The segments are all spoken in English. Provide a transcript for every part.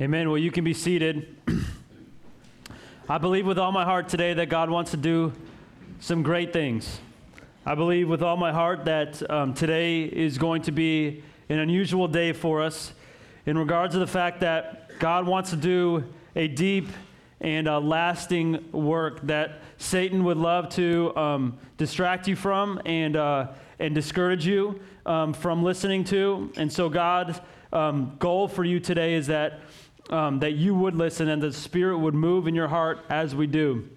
Amen. Well, you can be seated. I believe with all my heart today that God wants to do some great things. I believe with all my heart that um, today is going to be an unusual day for us in regards to the fact that God wants to do a deep and a lasting work that Satan would love to um, distract you from and, uh, and discourage you um, from listening to. And so, God's um, goal for you today is that um, that you would listen and the Spirit would move in your heart as we do.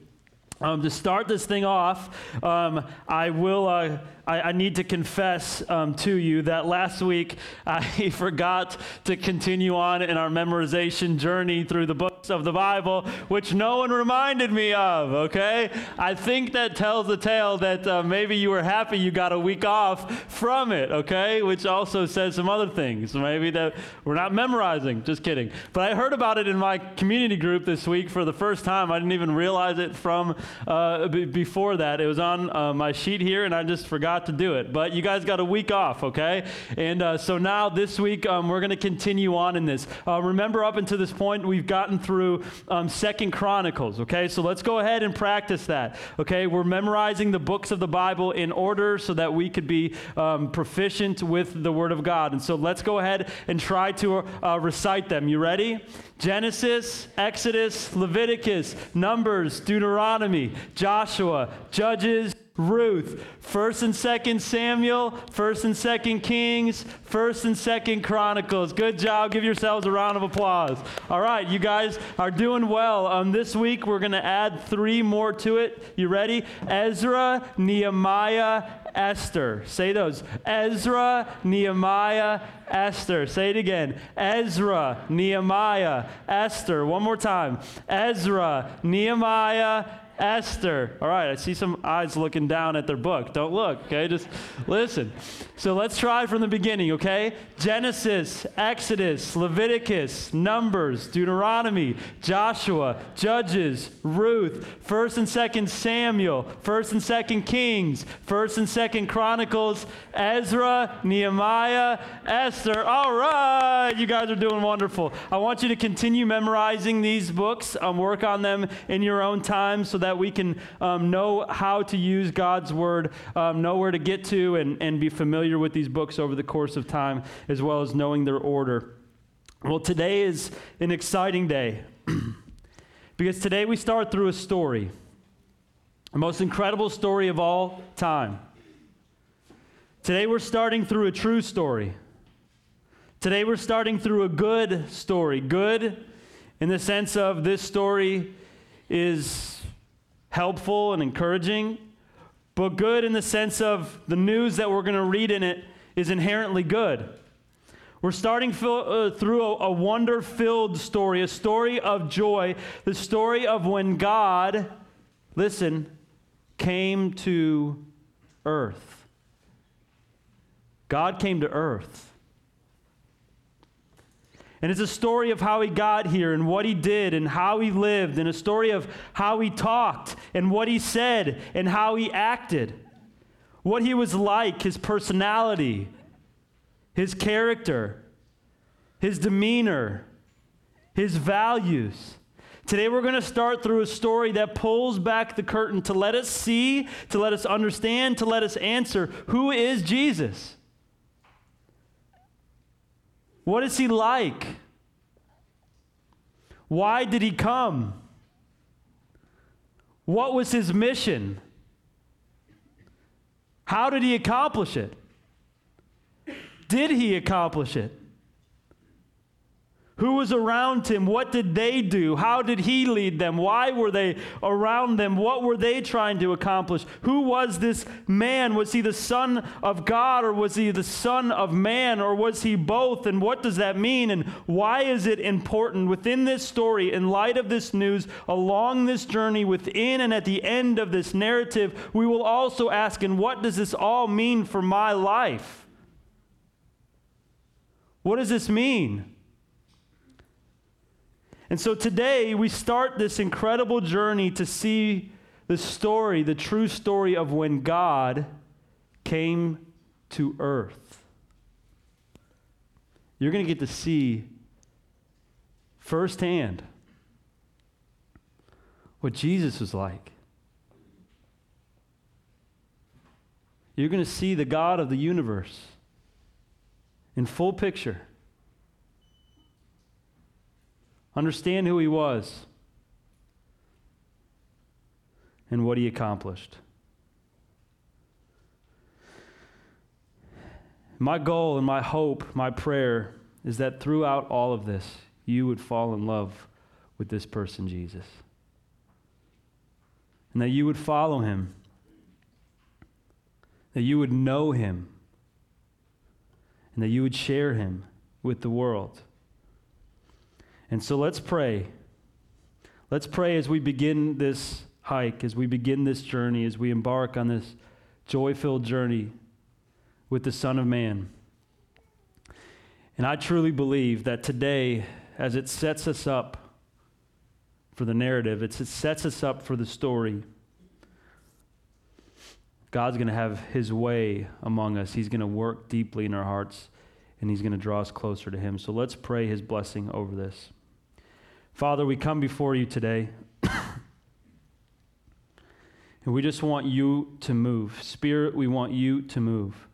Um, to start this thing off, um, I will. Uh, I, I, need to confess um, to you that last week I forgot to continue on in our memorization journey through the books of the Bible, which no one reminded me of. Okay, I think that tells the tale that uh, maybe you were happy you got a week off from it. Okay, which also says some other things. Maybe that we're not memorizing. Just kidding. But I heard about it in my community group this week for the first time. I didn't even realize it from uh, b- before that. It was on uh, my sheet here, and I just forgot to do it. But you guys got a week off, okay? And uh, so now this week um, we're going to continue on in this. Uh, remember, up until this point, we've gotten through um, Second Chronicles, okay? So let's go ahead and practice that, okay? We're memorizing the books of the Bible in order so that we could be um, proficient with the Word of God. And so let's go ahead and try to uh, recite them. You ready? Genesis, Exodus, Leviticus, Numbers, Deuteronomy, Joshua, Judges, Ruth, 1st and 2nd Samuel, 1st and 2nd Kings, 1st and 2nd Chronicles. Good job. Give yourselves a round of applause. All right, you guys are doing well. Um, this week we're going to add three more to it. You ready? Ezra, Nehemiah, Esther. Say those. Ezra, Nehemiah, Esther. Say it again. Ezra, Nehemiah, Esther. One more time. Ezra, Nehemiah, Esther. All right, I see some eyes looking down at their book. Don't look, okay? Just listen. So let's try from the beginning, okay? Genesis, Exodus, Leviticus, Numbers, Deuteronomy, Joshua, Judges, Ruth, 1st and 2nd Samuel, 1st and 2nd Kings, 1st and 2nd Chronicles, Ezra, Nehemiah, Esther. All right, you guys are doing wonderful. I want you to continue memorizing these books, um, work on them in your own time so that that we can um, know how to use God's word, um, know where to get to, and, and be familiar with these books over the course of time, as well as knowing their order. Well, today is an exciting day because today we start through a story, the most incredible story of all time. Today we're starting through a true story. Today we're starting through a good story. Good in the sense of this story is helpful and encouraging, but good in the sense of the news that we're going to read in it is inherently good. We're starting uh, through a, a wonder filled story, a story of joy, the story of when God, listen, came to earth. God came to earth. And it's a story of how he got here and what he did and how he lived, and a story of how he talked and what he said and how he acted, what he was like, his personality, his character, his demeanor, his values. Today, we're going to start through a story that pulls back the curtain to let us see, to let us understand, to let us answer who is Jesus? What is he like? Why did he come? What was his mission? How did he accomplish it? Did he accomplish it? Who was around him? What did they do? How did he lead them? Why were they around them? What were they trying to accomplish? Who was this man? Was he the Son of God or was he the Son of man or was he both? And what does that mean? And why is it important within this story, in light of this news, along this journey, within and at the end of this narrative? We will also ask, and what does this all mean for my life? What does this mean? And so today we start this incredible journey to see the story, the true story of when God came to earth. You're going to get to see firsthand what Jesus was like. You're going to see the God of the universe in full picture. Understand who he was and what he accomplished. My goal and my hope, my prayer is that throughout all of this, you would fall in love with this person, Jesus. And that you would follow him, that you would know him, and that you would share him with the world. And so let's pray. Let's pray as we begin this hike, as we begin this journey, as we embark on this joy filled journey with the Son of Man. And I truly believe that today, as it sets us up for the narrative, it sets us up for the story. God's going to have his way among us. He's going to work deeply in our hearts, and he's going to draw us closer to him. So let's pray his blessing over this. Father, we come before you today. and we just want you to move. Spirit, we want you to move.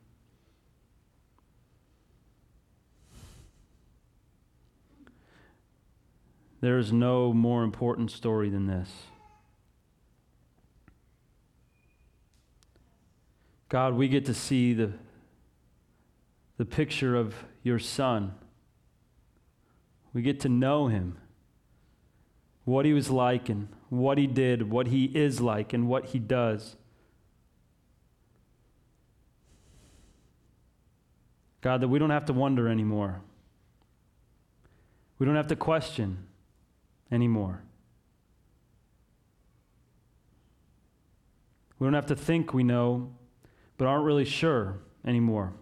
There is no more important story than this. God, we get to see the, the picture of your Son. We get to know him, what he was like, and what he did, what he is like, and what he does. God, that we don't have to wonder anymore. We don't have to question anymore. We don't have to think we know, but aren't really sure anymore.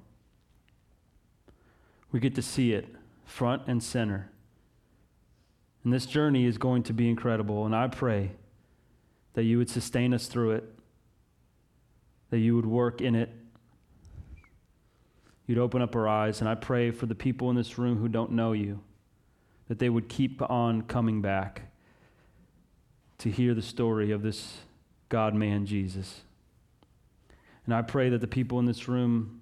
We get to see it front and center. And this journey is going to be incredible. And I pray that you would sustain us through it, that you would work in it. You'd open up our eyes. And I pray for the people in this room who don't know you that they would keep on coming back to hear the story of this God man, Jesus. And I pray that the people in this room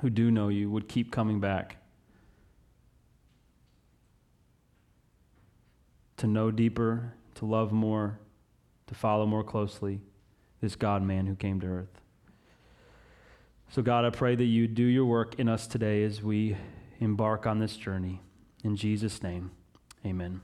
who do know you would keep coming back to know deeper, to love more, to follow more closely this God man who came to earth. So, God, I pray that you do your work in us today as we embark on this journey. In Jesus' name, amen.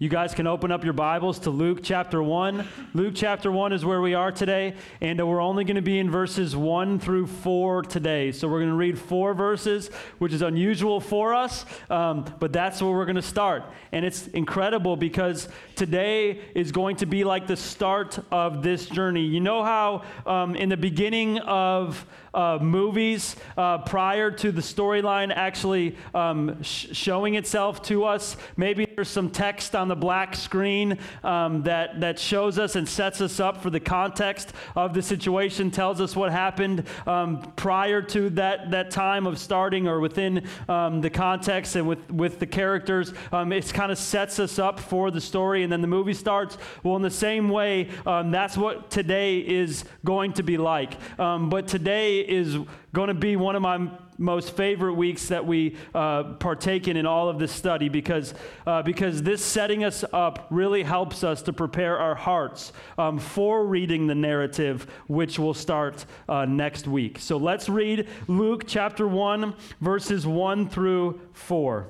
You guys can open up your Bibles to Luke chapter 1. Luke chapter 1 is where we are today, and we're only going to be in verses 1 through 4 today. So we're going to read four verses, which is unusual for us, um, but that's where we're going to start. And it's incredible because today is going to be like the start of this journey. You know how um, in the beginning of uh, movies uh, prior to the storyline actually um, sh- showing itself to us. Maybe there's some text on the black screen um, that, that shows us and sets us up for the context of the situation, tells us what happened um, prior to that, that time of starting or within um, the context and with, with the characters. Um, it kind of sets us up for the story, and then the movie starts. Well, in the same way, um, that's what today is going to be like. but today, is going to be one of my most favorite weeks that we uh, partake in in all of this study because, uh, because this setting us up really helps us to prepare our hearts um, for reading the narrative, which will start uh, next week. So let's read Luke chapter 1, verses 1 through 4.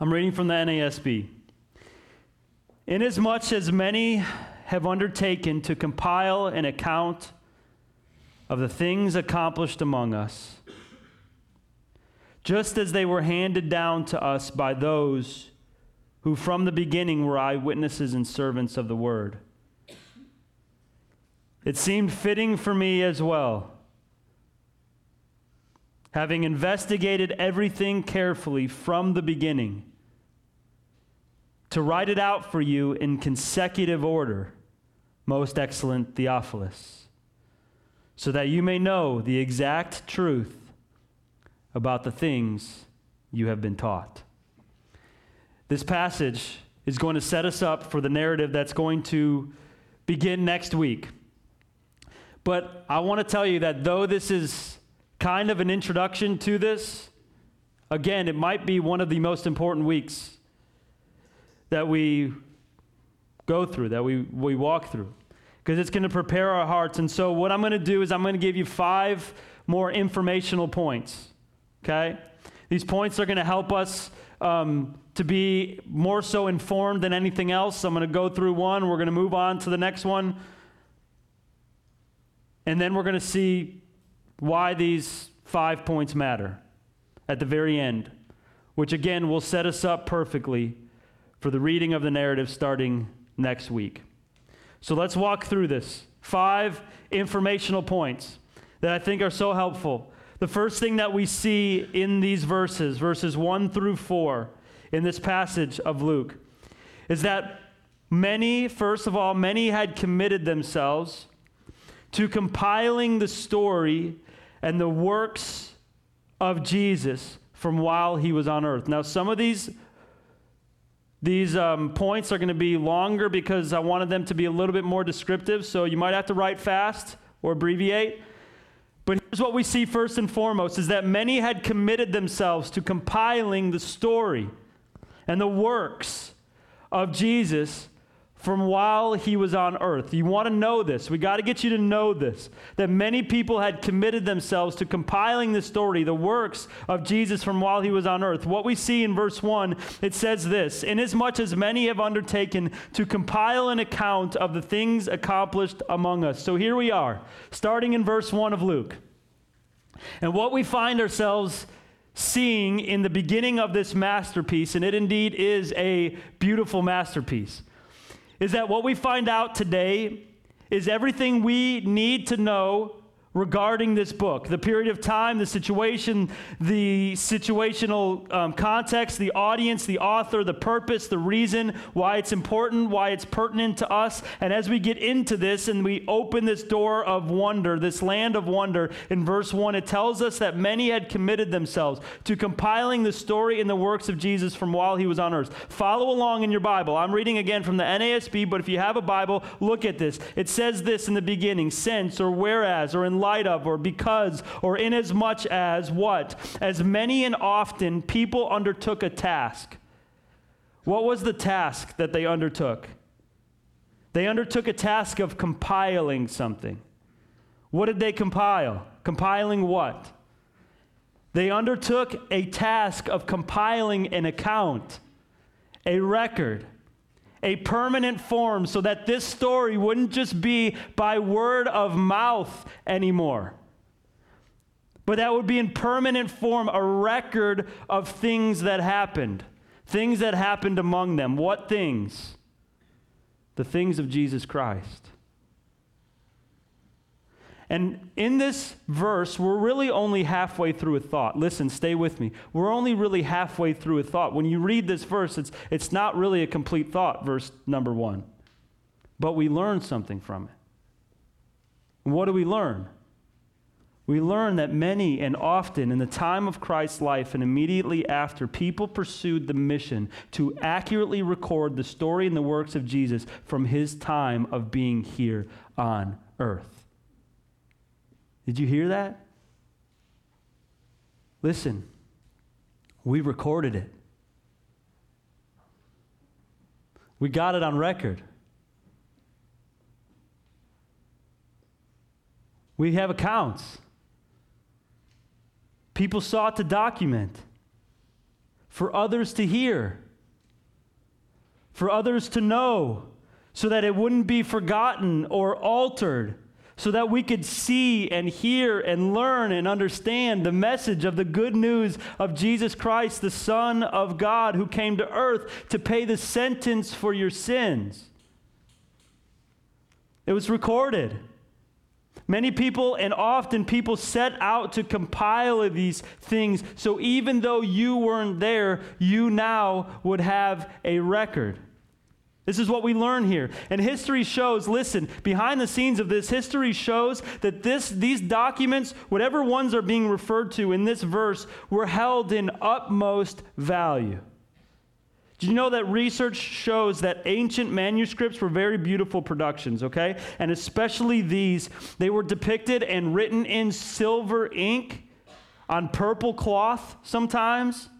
I'm reading from the NASB. Inasmuch as many have undertaken to compile an account of the things accomplished among us, just as they were handed down to us by those who from the beginning were eyewitnesses and servants of the word. It seemed fitting for me as well, having investigated everything carefully from the beginning, to write it out for you in consecutive order, most excellent Theophilus so that you may know the exact truth about the things you have been taught. this passage is going to set us up for the narrative that's going to begin next week. But I want to tell you that though this is kind of an introduction to this, again, it might be one of the most important weeks that we go through, that we, we walk through, because it's going to prepare our hearts. And so, what I'm going to do is I'm going to give you five more informational points, okay? These points are going to help us um, to be more so informed than anything else. I'm going to go through one, we're going to move on to the next one. And then we're going to see why these five points matter at the very end, which again will set us up perfectly for the reading of the narrative starting next week. So let's walk through this. Five informational points that I think are so helpful. The first thing that we see in these verses, verses 1 through 4, in this passage of Luke, is that many, first of all, many had committed themselves to compiling the story and the works of Jesus from while he was on earth. Now, some of these these um, points are going to be longer because I wanted them to be a little bit more descriptive, so you might have to write fast or abbreviate. But here's what we see first and foremost is that many had committed themselves to compiling the story and the works of Jesus from while he was on earth. You want to know this. We got to get you to know this that many people had committed themselves to compiling the story, the works of Jesus from while he was on earth. What we see in verse 1, it says this Inasmuch as many have undertaken to compile an account of the things accomplished among us. So here we are, starting in verse 1 of Luke. And what we find ourselves seeing in the beginning of this masterpiece, and it indeed is a beautiful masterpiece is that what we find out today is everything we need to know regarding this book the period of time, the situation, the situational um, context, the audience, the author, the purpose, the reason why it's important, why it's pertinent to us. And as we get into this and we open this door of wonder, this land of wonder, in verse 1, it tells us that many had committed themselves to compiling the story and the works of Jesus from while he was on earth. Follow along in your Bible. I'm reading again from the NASB, but if you have a Bible, look at this. It says this in the beginning since or whereas or in light of, or because, or inasmuch as what? As many and often people undertook a task. What was the task that they undertook? They undertook a task of compiling something. What did they compile? Compiling what? They undertook a task of compiling an account, a record a permanent form so that this story wouldn't just be by word of mouth anymore, but that would be in permanent form a record of things that happened, things that happened among them. What things? The things of Jesus Christ. And in this verse, we're really only halfway through a thought. Listen, stay with me. We're only really halfway through a thought. When you read this verse, it's, it's not really a complete thought, verse number one. But we learn something from it. What do we learn? We learn that many and often in the time of Christ's life and immediately after, people pursued the mission to accurately record the story and the works of Jesus from his time of being here on earth. Did you hear that? Listen, we recorded it. We got it on record. We have accounts. People sought to document for others to hear, for others to know, so that it wouldn't be forgotten or altered so that we could see and hear and learn and understand the message of the good news of Jesus Christ, the Son of God, who came to earth to pay the sentence for your sins. It was recorded. Many people and often people set out to compile these things so even though you weren't there, you now would have a record. This is what we learn here. And history shows, listen, behind the scenes of this, history shows that this, these documents, whatever ones are being referred to in this verse, were held in utmost value. Do you know that research shows that ancient manuscripts were very beautiful productions, okay? And especially these, they were depicted and written in silver ink on purple cloth sometimes.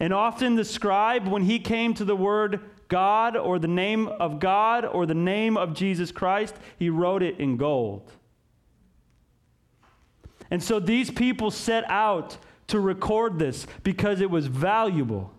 And often the scribe, when he came to the word God or the name of God or the name of Jesus Christ, he wrote it in gold. And so these people set out to record this because it was valuable.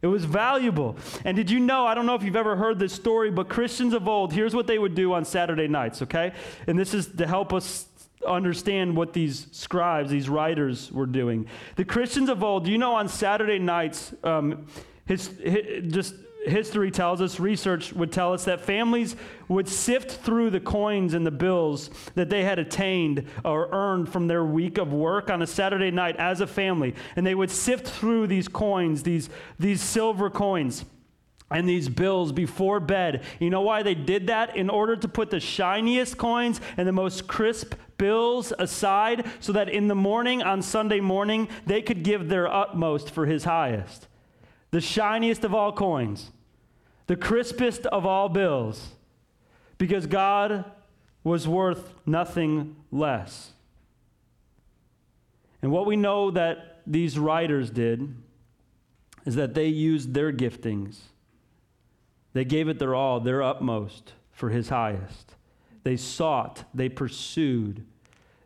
It was valuable. And did you know, I don't know if you've ever heard this story, but Christians of old, here's what they would do on Saturday nights, okay? And this is to help us understand what these scribes, these writers were doing. The Christians of old, you know, on Saturday nights, um, his, his, just history tells us, research would tell us that families would sift through the coins and the bills that they had attained or earned from their week of work on a Saturday night as a family. And they would sift through these coins, these, these silver coins and these bills before bed. You know why they did that? In order to put the shiniest coins and the most crisp bills aside so that in the morning, on Sunday morning, they could give their utmost for his highest the shiniest of all coins, the crispest of all bills, because God was worth nothing less. And what we know that these writers did is that they used their giftings. They gave it their all, their utmost for his highest. They sought, they pursued,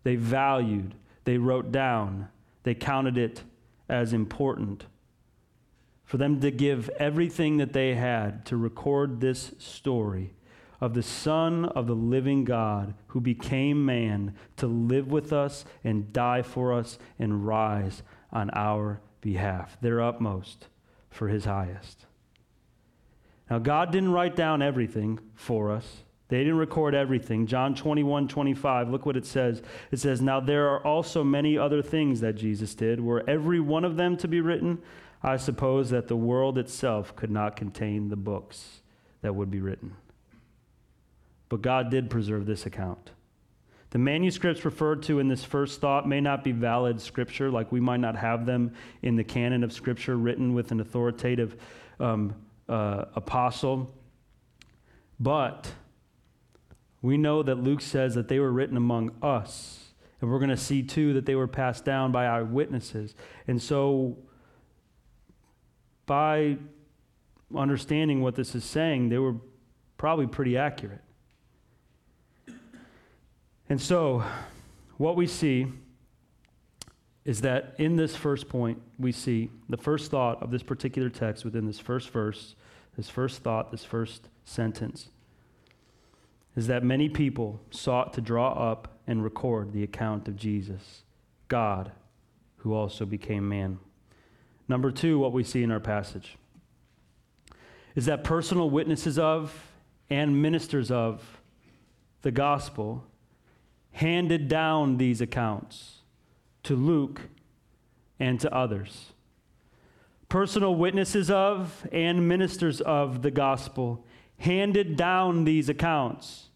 they valued, they wrote down, they counted it as important for them to give everything that they had to record this story of the Son of the living God who became man to live with us and die for us and rise on our behalf, their utmost for his highest. Now, God didn't write down everything for us. They didn't record everything. John 21, 25, look what it says. It says, Now there are also many other things that Jesus did. Were every one of them to be written? I suppose that the world itself could not contain the books that would be written. But God did preserve this account. The manuscripts referred to in this first thought may not be valid scripture, like we might not have them in the canon of scripture written with an authoritative um, uh, apostle. But we know that Luke says that they were written among us. And we're going to see, too, that they were passed down by eyewitnesses. And so by understanding what this is saying, they were probably pretty accurate. And so, what we see is that in this first point, we see the first thought of this particular text within this first verse, this first thought, this first sentence, is that many people sought to draw up and record the account of Jesus, God, who also became man. Number two, what we see in our passage is that personal witnesses of and ministers of the gospel handed down these accounts to Luke and to others. Personal witnesses of and ministers of the gospel handed down these accounts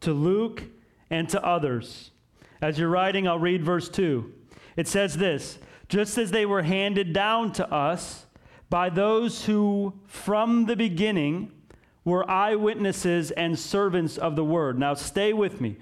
to Luke and to others. As you're writing, I'll read verse 2. It says this just as they were handed down to us by those who, from the beginning, were eyewitnesses and servants of the word. Now, stay with me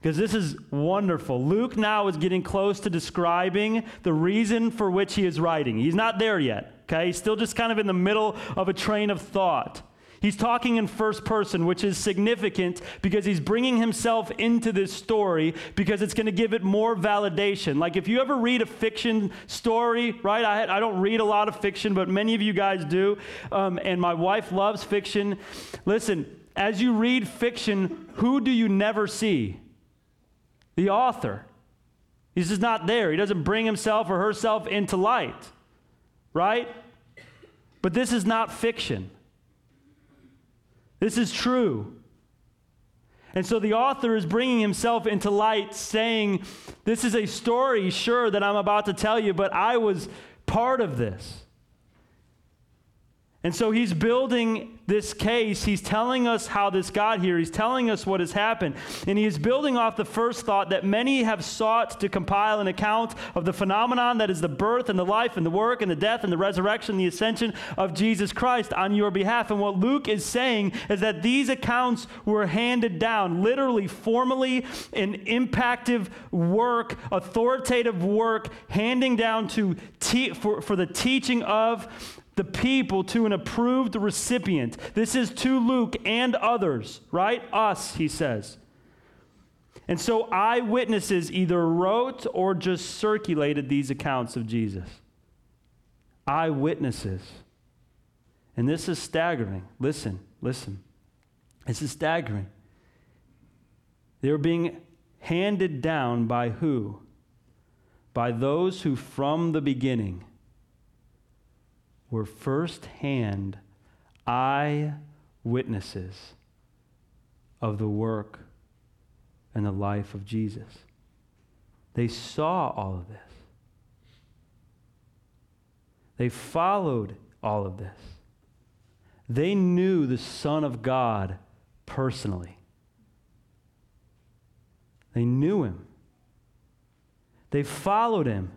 because this is wonderful. Luke now is getting close to describing the reason for which he is writing. He's not there yet, okay? He's still just kind of in the middle of a train of thought. He's talking in first person, which is significant because he's bringing himself into this story because it's going to give it more validation. Like if you ever read a fiction story, right? I, I don't read a lot of fiction, but many of you guys do. Um, and my wife loves fiction. Listen, as you read fiction, who do you never see? The author. He's just not there. He doesn't bring himself or herself into light, right? But this is not fiction. This is true. And so the author is bringing himself into light, saying, This is a story, sure, that I'm about to tell you, but I was part of this. And so he's building this case. He's telling us how this got here. He's telling us what has happened. And he is building off the first thought that many have sought to compile an account of the phenomenon that is the birth and the life and the work and the death and the resurrection and the ascension of Jesus Christ on your behalf. And what Luke is saying is that these accounts were handed down, literally, formally, in impactive work, authoritative work, handing down to te- for, for the teaching of the people to an approved recipient. This is to Luke and others, right? Us, he says. And so eyewitnesses either wrote or just circulated these accounts of Jesus. Eyewitnesses. And this is staggering. Listen, listen. This is staggering. They were being handed down by who? By those who from the beginning were firsthand eye witnesses of the work and the life of Jesus. They saw all of this. They followed all of this. They knew the Son of God personally. They knew him. They followed him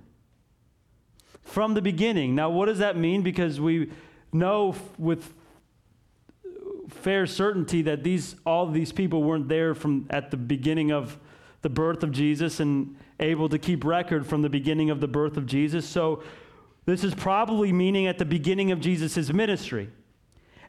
from the beginning. Now, what does that mean? Because we know with fair certainty that these all these people weren't there from at the beginning of the birth of Jesus and able to keep record from the beginning of the birth of Jesus. So this is probably meaning at the beginning of Jesus' ministry.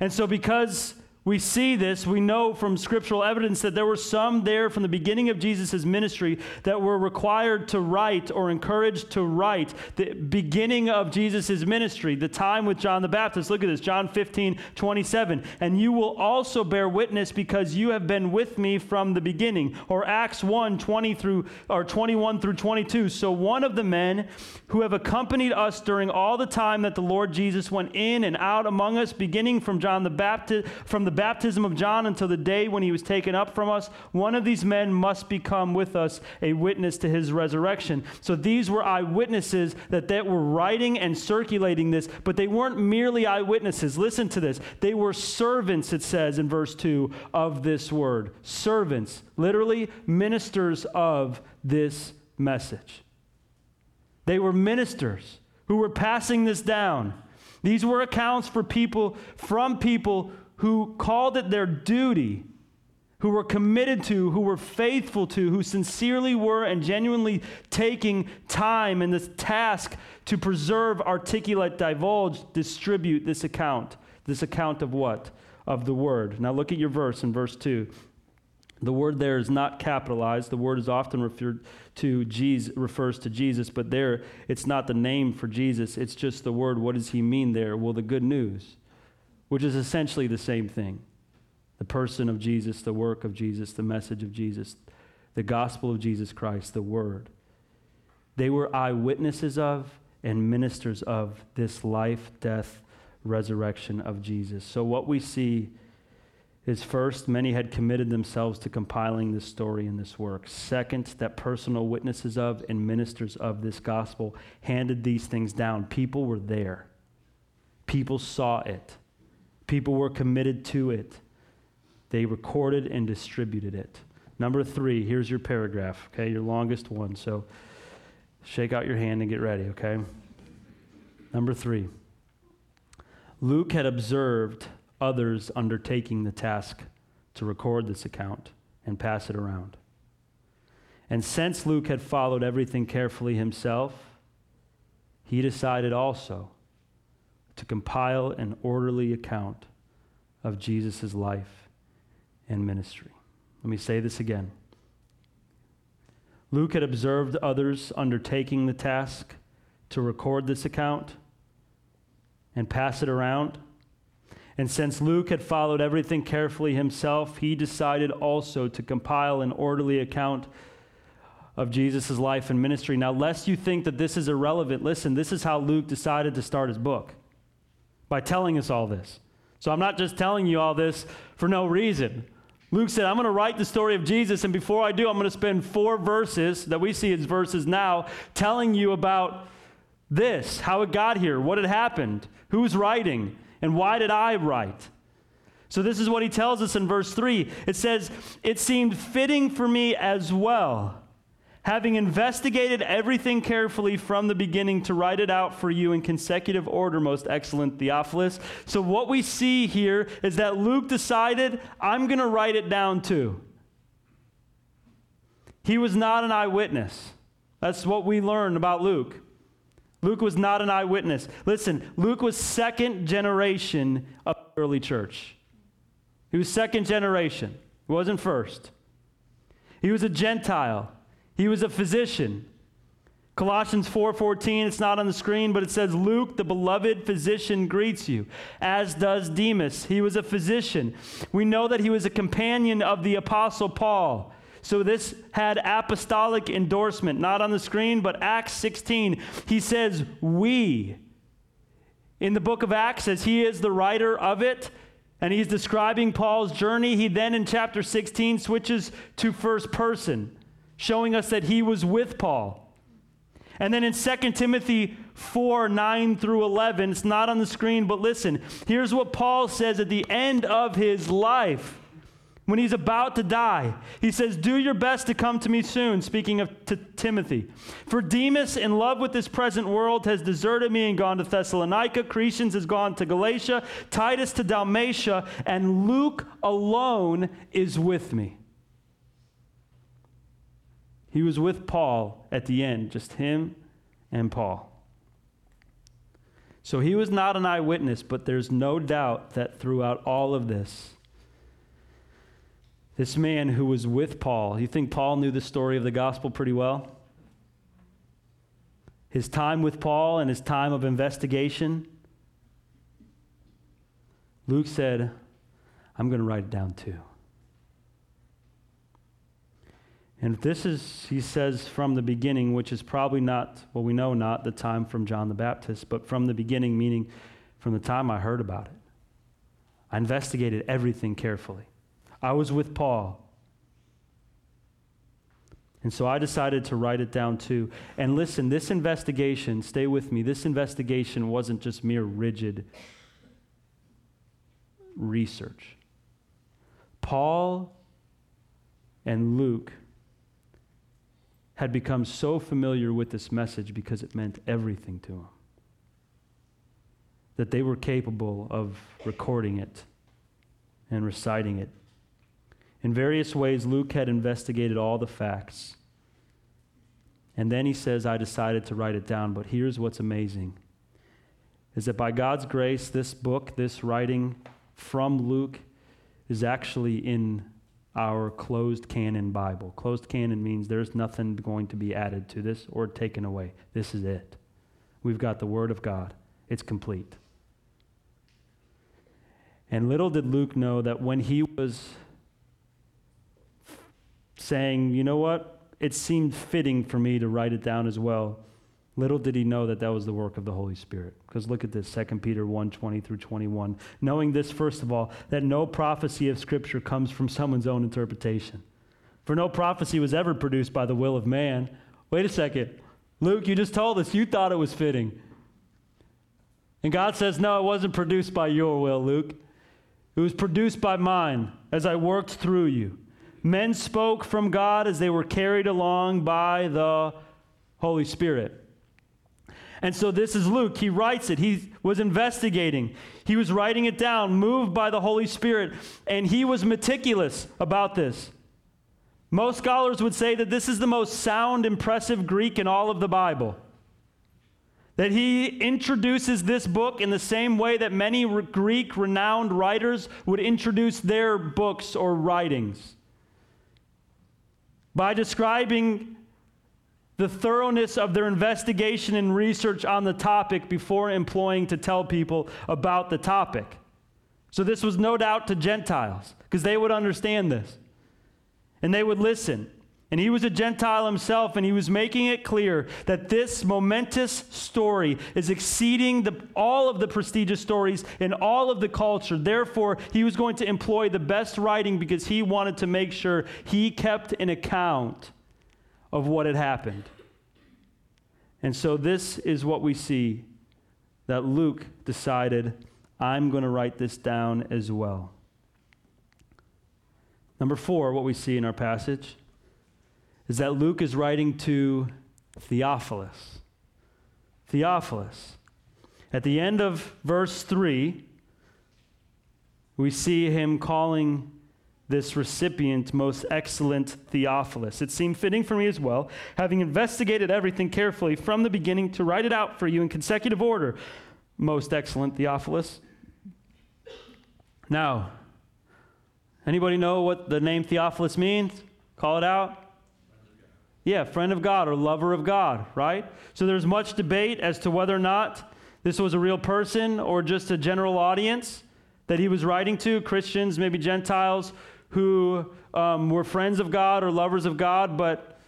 And so because we see this, we know from scriptural evidence that there were some there from the beginning of Jesus' ministry that were required to write or encouraged to write the beginning of Jesus' ministry, the time with John the Baptist. Look at this, John 15, 27. And you will also bear witness because you have been with me from the beginning. Or Acts 1, 20 through, or 21 through 22. So one of the men who have accompanied us during all the time that the Lord Jesus went in and out among us, beginning from John the Baptist, from the baptism of John until the day when he was taken up from us, one of these men must become with us a witness to his resurrection. So these were eyewitnesses that they were writing and circulating this, but they weren't merely eyewitnesses. Listen to this. They were servants, it says in verse 2 of this word. Servants, literally ministers of this message. They were ministers who were passing this down. These were accounts for people from people who called it their duty, who were committed to, who were faithful to, who sincerely were and genuinely taking time in this task to preserve, articulate, divulge, distribute this account. This account of what? Of the word. Now look at your verse in verse 2. The word there is not capitalized. The word is often referred to Jesus, refers to Jesus, but there it's not the name for Jesus. It's just the word. What does he mean there? Well, the good news which is essentially the same thing the person of Jesus, the work of Jesus, the message of Jesus, the gospel of Jesus Christ, the word. They were eyewitnesses of and ministers of this life, death, resurrection of Jesus. So, what we see is first, many had committed themselves to compiling this story and this work. Second, that personal witnesses of and ministers of this gospel handed these things down. People were there, people saw it. People were committed to it. They recorded and distributed it. Number three, here's your paragraph, okay, your longest one. So shake out your hand and get ready, okay? Number three, Luke had observed others undertaking the task to record this account and pass it around. And since Luke had followed everything carefully himself, he decided also to compile an orderly account of Jesus' life and ministry. Let me say this again. Luke had observed others undertaking the task to record this account and pass it around. And since Luke had followed everything carefully himself, he decided also to compile an orderly account of Jesus' life and ministry. Now, lest you think that this is irrelevant, listen, this is how Luke decided to start his book by telling us all this. So I'm not just telling you all this for no reason. Luke said, I'm going to write the story of Jesus, and before I do, I'm going to spend four verses that we see as verses now telling you about this, how it got here, what had happened, who's writing. And why did I write? So, this is what he tells us in verse 3. It says, It seemed fitting for me as well, having investigated everything carefully from the beginning, to write it out for you in consecutive order, most excellent Theophilus. So, what we see here is that Luke decided, I'm going to write it down too. He was not an eyewitness. That's what we learn about Luke. Luke was not an eyewitness. Listen, Luke was second generation of early church. He was second generation. He wasn't first. He was a Gentile. He was a physician. Colossians 4:14, it's not on the screen, but it says Luke, the beloved physician greets you, as does Demas. He was a physician. We know that he was a companion of the apostle Paul. So this had apostolic endorsement, not on the screen, but Acts 16. He says, "We." In the book of Acts as he is the writer of it, and he's describing Paul's journey. He then, in chapter 16, switches to first person, showing us that he was with Paul. And then in 2 Timothy 4 9 through 11, it's not on the screen, but listen. Here's what Paul says at the end of his life when he's about to die. He says, Do your best to come to me soon, speaking of to Timothy. For Demas, in love with this present world, has deserted me and gone to Thessalonica. Crescens has gone to Galatia, Titus to Dalmatia, and Luke alone is with me. He was with Paul at the end, just him and Paul. So he was not an eyewitness, but there's no doubt that throughout all of this, this man who was with Paul, you think Paul knew the story of the gospel pretty well? His time with Paul and his time of investigation. Luke said, I'm going to write it down too. And this is, he says, from the beginning, which is probably not, well, we know not the time from John the Baptist, but from the beginning, meaning from the time I heard about it. I investigated everything carefully. I was with Paul. And so I decided to write it down too. And listen, this investigation, stay with me, this investigation wasn't just mere rigid research. Paul and Luke had become so familiar with this message because it meant everything to them that they were capable of recording it and reciting it in various ways, Luke had investigated all the facts. And then he says, I decided to write it down. But here's what's amazing is that by God's grace, this book, this writing from Luke, is actually in our closed canon Bible. Closed canon means there's nothing going to be added to this or taken away. This is it. We've got the Word of God, it's complete. And little did Luke know that when he was saying, you know what? It seemed fitting for me to write it down as well. Little did he know that that was the work of the Holy Spirit. Because look at this, 2 Peter 1 20 through 21. Knowing this, first of all, that no prophecy of Scripture comes from someone's own interpretation. For no prophecy was ever produced by the will of man. Wait a second. Luke, you just told us you thought it was fitting. And God says, No, it wasn't produced by your will, Luke. It was produced by mine as I worked through you. Men spoke from God as they were carried along by the Holy Spirit. And so this is Luke. He writes it. He was investigating. He was writing it down, moved by the Holy Spirit, and he was meticulous about this. Most scholars would say that this is the most sound, impressive Greek in all of the Bible. That he introduces this book in the same way that many Greek renowned writers would introduce their books or writings by describing the thoroughness of their investigation and research on the topic before employing to tell people about the topic. So, this was no doubt to Gentiles because they would understand this and they would listen. And he was a Gentile himself, and he was making it clear that this momentous story is exceeding the, all of the prestigious stories in all of the culture. Therefore, he was going to employ the best writing because he wanted to make sure he kept an account of what had happened. And so, this is what we see that Luke decided I'm going to write this down as well. Number four, what we see in our passage is that Luke is writing to Theophilus. Theophilus. At the end of verse 3, we see him calling this recipient most excellent Theophilus. It seemed fitting for me as well, having investigated everything carefully from the beginning, to write it out for you in consecutive order, most excellent Theophilus. Now, anybody know what the name Theophilus means? Call it out. Yeah, friend of God or lover of God, right? So there's much debate as to whether or not this was a real person or just a general audience that he was writing to Christians, maybe Gentiles who um, were friends of God or lovers of God, but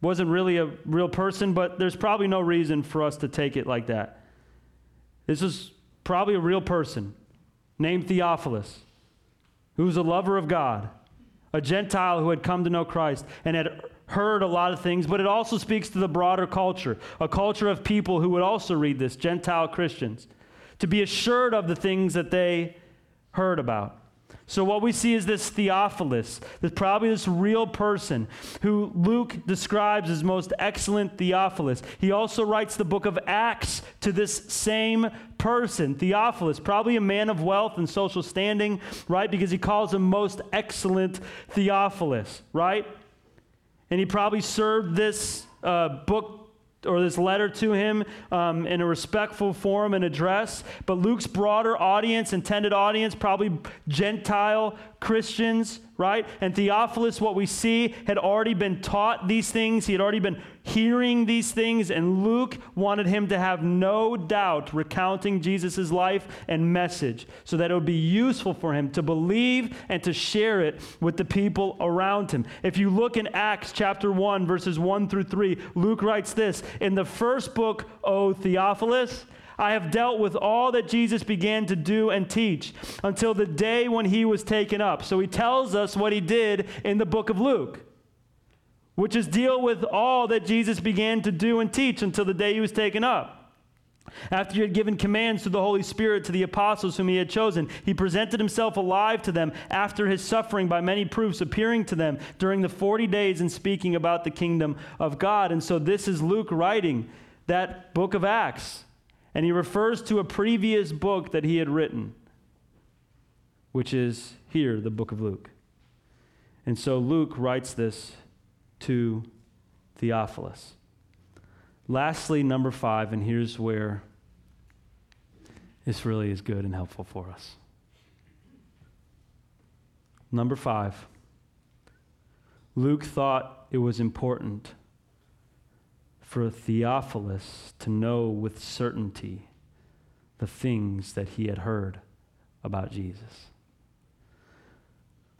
wasn't really a real person. But there's probably no reason for us to take it like that. This was probably a real person named Theophilus, who was a lover of God, a Gentile who had come to know Christ and had heard a lot of things, but it also speaks to the broader culture, a culture of people who would also read this, Gentile Christians, to be assured of the things that they heard about. So, what we see is this Theophilus, this probably this real person who Luke describes as most excellent Theophilus. He also writes the book of Acts to this same person, Theophilus, probably a man of wealth and social standing, right? Because he calls him most excellent Theophilus, right? And he probably served this uh, book or this letter to him um, in a respectful form and address. But Luke's broader audience, intended audience, probably Gentile Christians, right? And Theophilus, what we see, had already been taught these things. He had already been hearing these things, and Luke wanted him to have no doubt recounting Jesus' life and message so that it would be useful for him to believe and to share it with the people around him. If you look in Acts chapter 1, verses 1 through 3, Luke writes this In the first book, O Theophilus, I have dealt with all that Jesus began to do and teach until the day when he was taken up. So he tells us what he did in the book of Luke, which is deal with all that Jesus began to do and teach until the day he was taken up. After he had given commands to the Holy Spirit to the apostles whom he had chosen, he presented himself alive to them after his suffering by many proofs, appearing to them during the 40 days and speaking about the kingdom of God. And so this is Luke writing that book of Acts. And he refers to a previous book that he had written, which is here, the book of Luke. And so Luke writes this to Theophilus. Lastly, number five, and here's where this really is good and helpful for us. Number five, Luke thought it was important for Theophilus to know with certainty the things that he had heard about Jesus.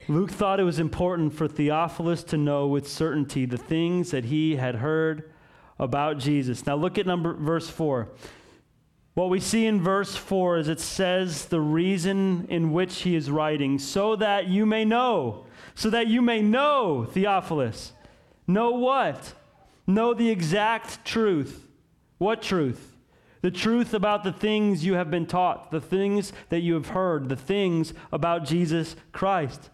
Luke thought it was important for Theophilus to know with certainty the things that he had heard about Jesus. Now look at number verse 4. What we see in verse 4 is it says the reason in which he is writing so that you may know, so that you may know Theophilus. Know what? Know the exact truth. What truth? The truth about the things you have been taught, the things that you have heard, the things about Jesus Christ.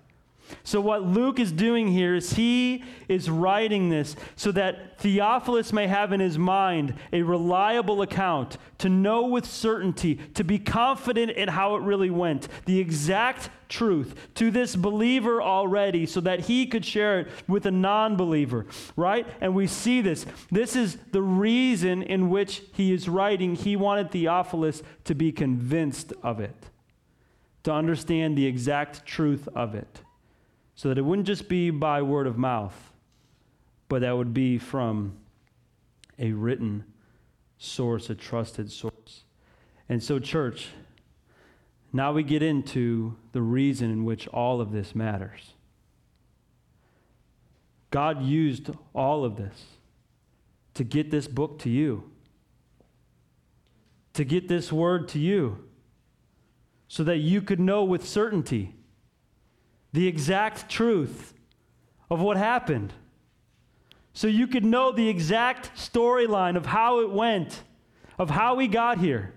So, what Luke is doing here is he is writing this so that Theophilus may have in his mind a reliable account, to know with certainty, to be confident in how it really went, the exact truth to this believer already, so that he could share it with a non believer, right? And we see this. This is the reason in which he is writing. He wanted Theophilus to be convinced of it, to understand the exact truth of it so that it wouldn't just be by word of mouth, but that would be from a written source, a trusted source. And so, church, now we get into the reason in which all of this matters. God used all of this to get this book to you, to get this word to you, so that you could know with certainty the exact truth of what happened. So you could know the exact storyline of how it went, of how he got here,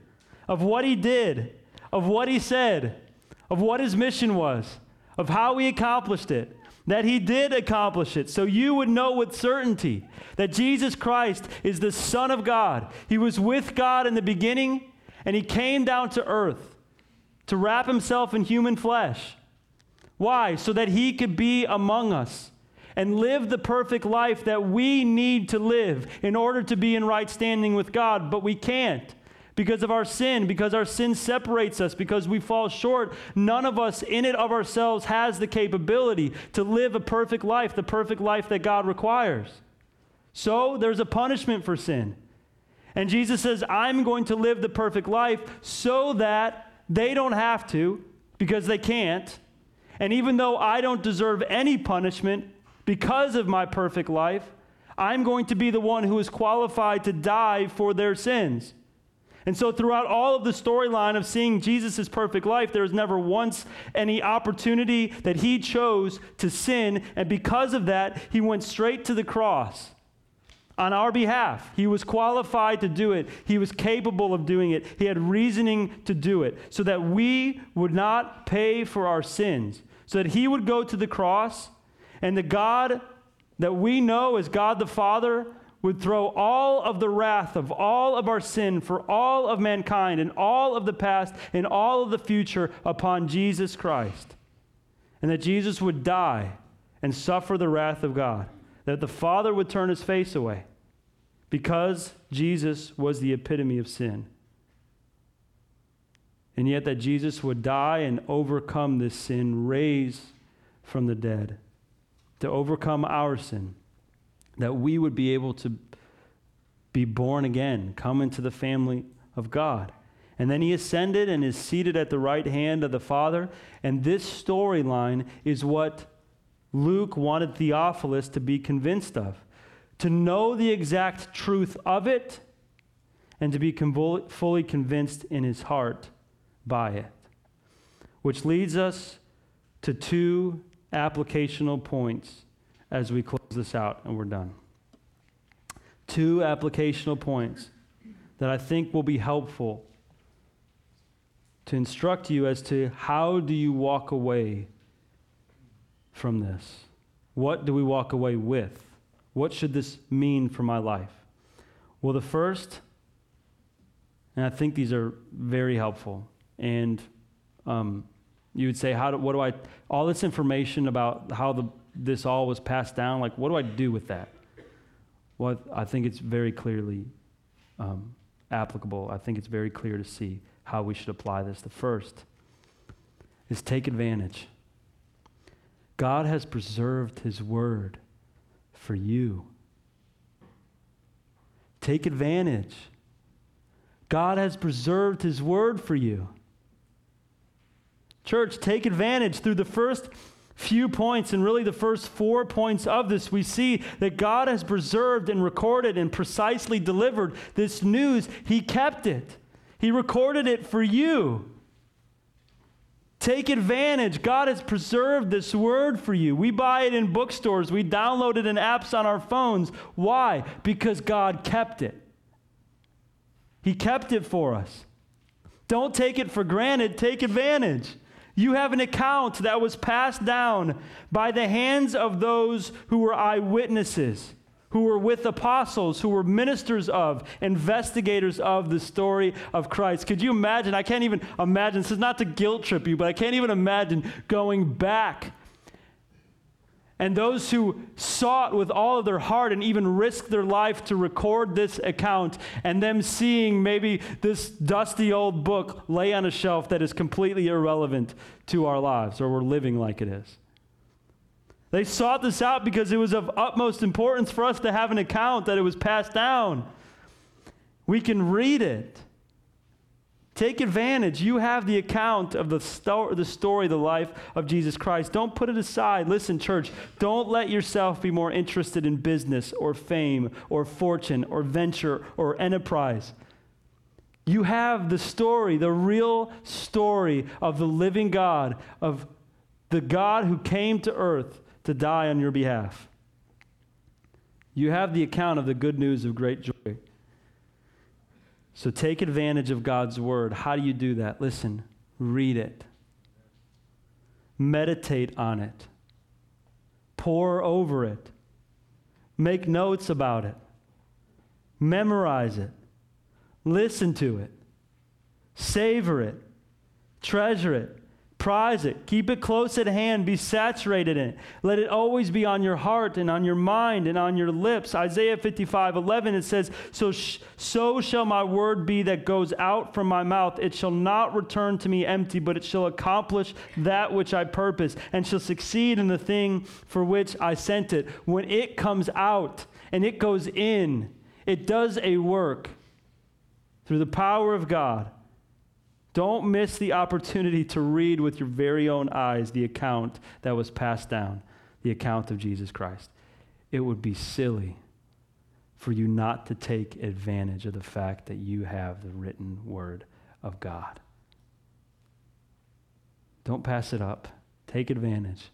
of what he did, of what he said, of what his mission was, of how he accomplished it, that he did accomplish it, so you would know with certainty that Jesus Christ is the Son of God. He was with God in the beginning, and he came down to earth to wrap himself in human flesh. Why? So that he could be among us and live the perfect life that we need to live in order to be in right standing with God, but we can't because of our sin, because our sin separates us, because we fall short. None of us in it of ourselves has the capability to live a perfect life, the perfect life that God requires. So there's a punishment for sin. And Jesus says, I'm going to live the perfect life so that they don't have to, because they can't. And even though I don't deserve any punishment because of my perfect life, I'm going to be the one who is qualified to die for their sins. And so, throughout all of the storyline of seeing Jesus' perfect life, there was never once any opportunity that he chose to sin. And because of that, he went straight to the cross on our behalf. He was qualified to do it, he was capable of doing it, he had reasoning to do it, so that we would not pay for our sins, so that he would go to the cross, and the God that we know as God the Father would throw all of the wrath of all of our sin for all of mankind and all of the past and all of the future upon Jesus Christ. And that Jesus would die and suffer the wrath of God. That the Father would turn his face away because Jesus was the epitome of sin. And yet, that Jesus would die and overcome this sin, raise from the dead, to overcome our sin that we would be able to be born again, come into the family of God. And then he ascended and is seated at the right hand of the Father. And this storyline is what Luke wanted Theophilus to be convinced of to know the exact truth of it and to be fully convinced in his heart by it. Which leads us to two applicational points as we close this out and we're done. Two applicational points that I think will be helpful to instruct you as to how do you walk away from this? What do we walk away with? What should this mean for my life? Well, the first, and I think these are very helpful, and um, you would say, how do, what do I, all this information about how the this all was passed down, like, what do I do with that? Well, I think it's very clearly um, applicable. I think it's very clear to see how we should apply this. The first is take advantage. God has preserved His word for you. Take advantage. God has preserved His word for you. Church, take advantage through the first few points, and really the first four points of this, we see that God has preserved and recorded and precisely delivered this news. He kept it, He recorded it for you. Take advantage. God has preserved this word for you. We buy it in bookstores, we download it in apps on our phones. Why? Because God kept it. He kept it for us. Don't take it for granted, take advantage. You have an account that was passed down by the hands of those who were eyewitnesses, who were with apostles, who were ministers of, investigators of the story of Christ. Could you imagine? I can't even imagine. This is not to guilt trip you, but I can't even imagine going back and those who sought with all of their heart and even risked their life to record this account, and them seeing maybe this dusty old book lay on a shelf that is completely irrelevant to our lives, or we're living like it is. They sought this out because it was of utmost importance for us to have an account that it was passed down. We can read it. Take advantage. You have the account of the, sto- the story, the life of Jesus Christ. Don't put it aside. Listen, church, don't let yourself be more interested in business or fame or fortune or venture or enterprise. You have the story, the real story of the living God, of the God who came to earth to die on your behalf. You have the account of the good news of great joy. So take advantage of God's word. How do you do that? Listen, read it, meditate on it, pore over it, make notes about it, memorize it, listen to it, savor it, treasure it, Prize it. Keep it close at hand. Be saturated in it. Let it always be on your heart and on your mind and on your lips. Isaiah 55 11, it says, So, sh- so shall my word be that goes out from my mouth. It shall not return to me empty, but it shall accomplish that which I purpose and shall succeed in the thing for which I sent it. When it comes out and it goes in, it does a work through the power of God don't miss the opportunity to read with your very own eyes the account that was passed down, the account of Jesus Christ. It would be silly for you not to take advantage of the fact that you have the written word of God. Don't pass it up. Take advantage.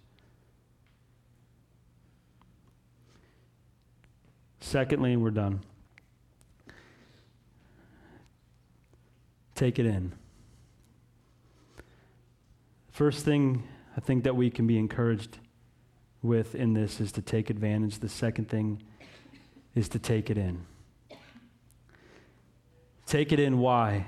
Secondly, we're done. Take it in. First thing I think that we can be encouraged with in this is to take advantage. The second thing is to take it in. Take it in, why?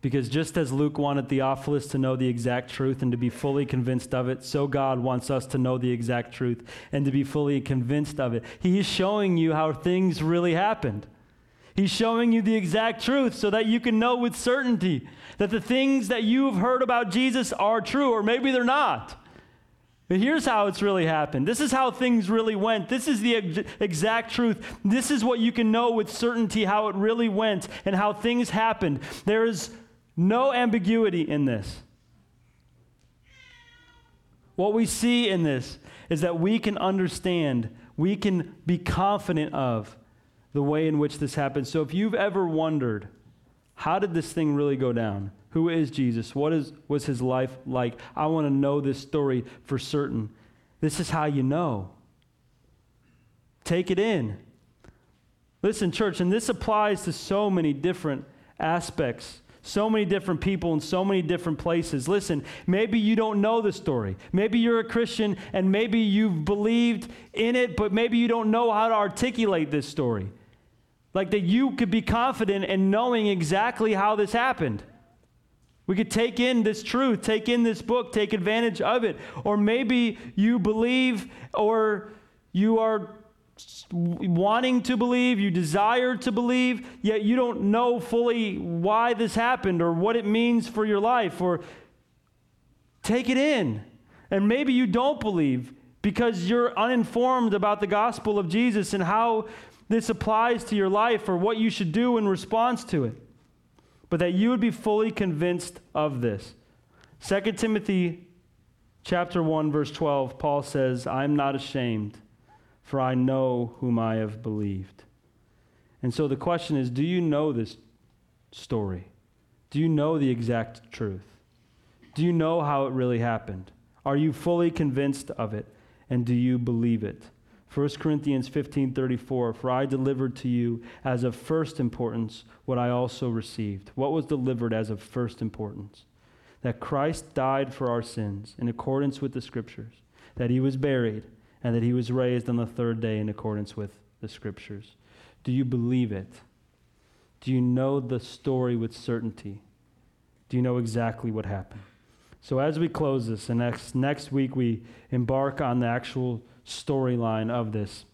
Because just as Luke wanted Theophilus to know the exact truth and to be fully convinced of it, so God wants us to know the exact truth and to be fully convinced of it. He is showing you how things really happened. He's showing you the exact truth so that you can know with certainty that the things that you've heard about Jesus are true, or maybe they're not. But here's how it's really happened. This is how things really went. This is the ex- exact truth. This is what you can know with certainty how it really went and how things happened. There is no ambiguity in this. What we see in this is that we can understand, we can be confident of the way in which this happened. So if you've ever wondered, how did this thing really go down? Who is Jesus? What is, was his life like? I want to know this story for certain. This is how you know. Take it in. Listen, church, and this applies to so many different aspects, so many different people in so many different places. Listen, maybe you don't know the story. Maybe you're a Christian and maybe you've believed in it, but maybe you don't know how to articulate this story. Like that you could be confident in knowing exactly how this happened. We could take in this truth, take in this book, take advantage of it. Or maybe you believe or you are wanting to believe, you desire to believe, yet you don't know fully why this happened or what it means for your life. Or take it in. And maybe you don't believe because you're uninformed about the gospel of Jesus and how this applies to your life or what you should do in response to it, but that you would be fully convinced of this. 2 Timothy chapter 1 verse 12 Paul says, "I'm not ashamed, for I know whom I have believed." And so the question is, do you know this story? Do you know the exact truth? Do you know how it really happened? Are you fully convinced of it? And do you believe it? 1 Corinthians 15:34 For I delivered to you as of first importance what I also received. What was delivered as of first importance? That Christ died for our sins in accordance with the scriptures, that he was buried, and that he was raised on the third day in accordance with the scriptures. Do you believe it? Do you know the story with certainty? Do you know exactly what happened? So as we close this, and next, next week we embark on the actual storyline of this.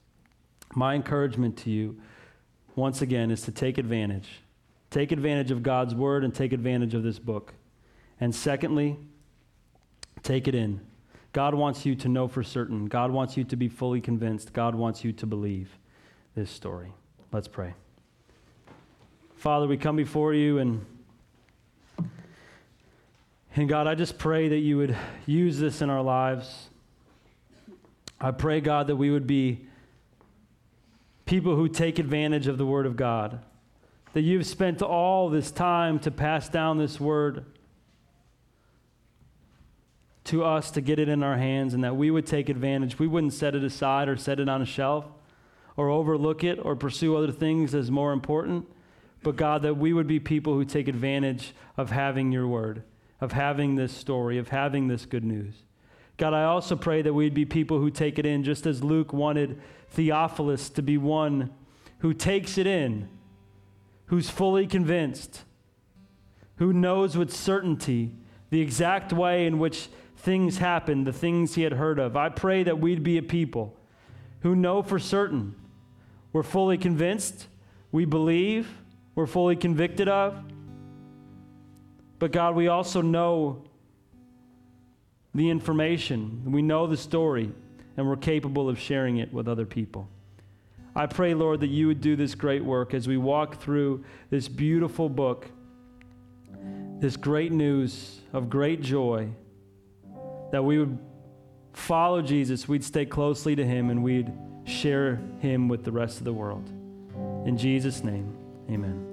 My encouragement to you, once again, is to take advantage. Take advantage of God's word and take advantage of this book. And secondly, take it in. God wants you to know for certain. God wants you to be fully convinced. God wants you to believe this story. Let's pray. Father, we come before you and and God, I just pray that you would use this in our lives. I pray, God, that we would be people who take advantage of the Word of God. That you've spent all this time to pass down this Word to us to get it in our hands, and that we would take advantage. We wouldn't set it aside or set it on a shelf or overlook it or pursue other things as more important, but God, that we would be people who take advantage of having your word, of having this story, of having this good news. God, I also pray that we'd be people who take it in, just as Luke wanted Theophilus to be one who takes it in, who's fully convinced, who knows with certainty the exact way in which things happened, the things he had heard of. I pray that we'd be a people who know for certain we're fully convinced, we believe, we're fully convicted of. But God, we also know the information, we know the story, and we're capable of sharing it with other people. I pray, Lord, that you would do this great work as we walk through this beautiful book, this great news of great joy, that we would follow Jesus, we'd stay closely to him, and we'd share him with the rest of the world. In Jesus' name, amen.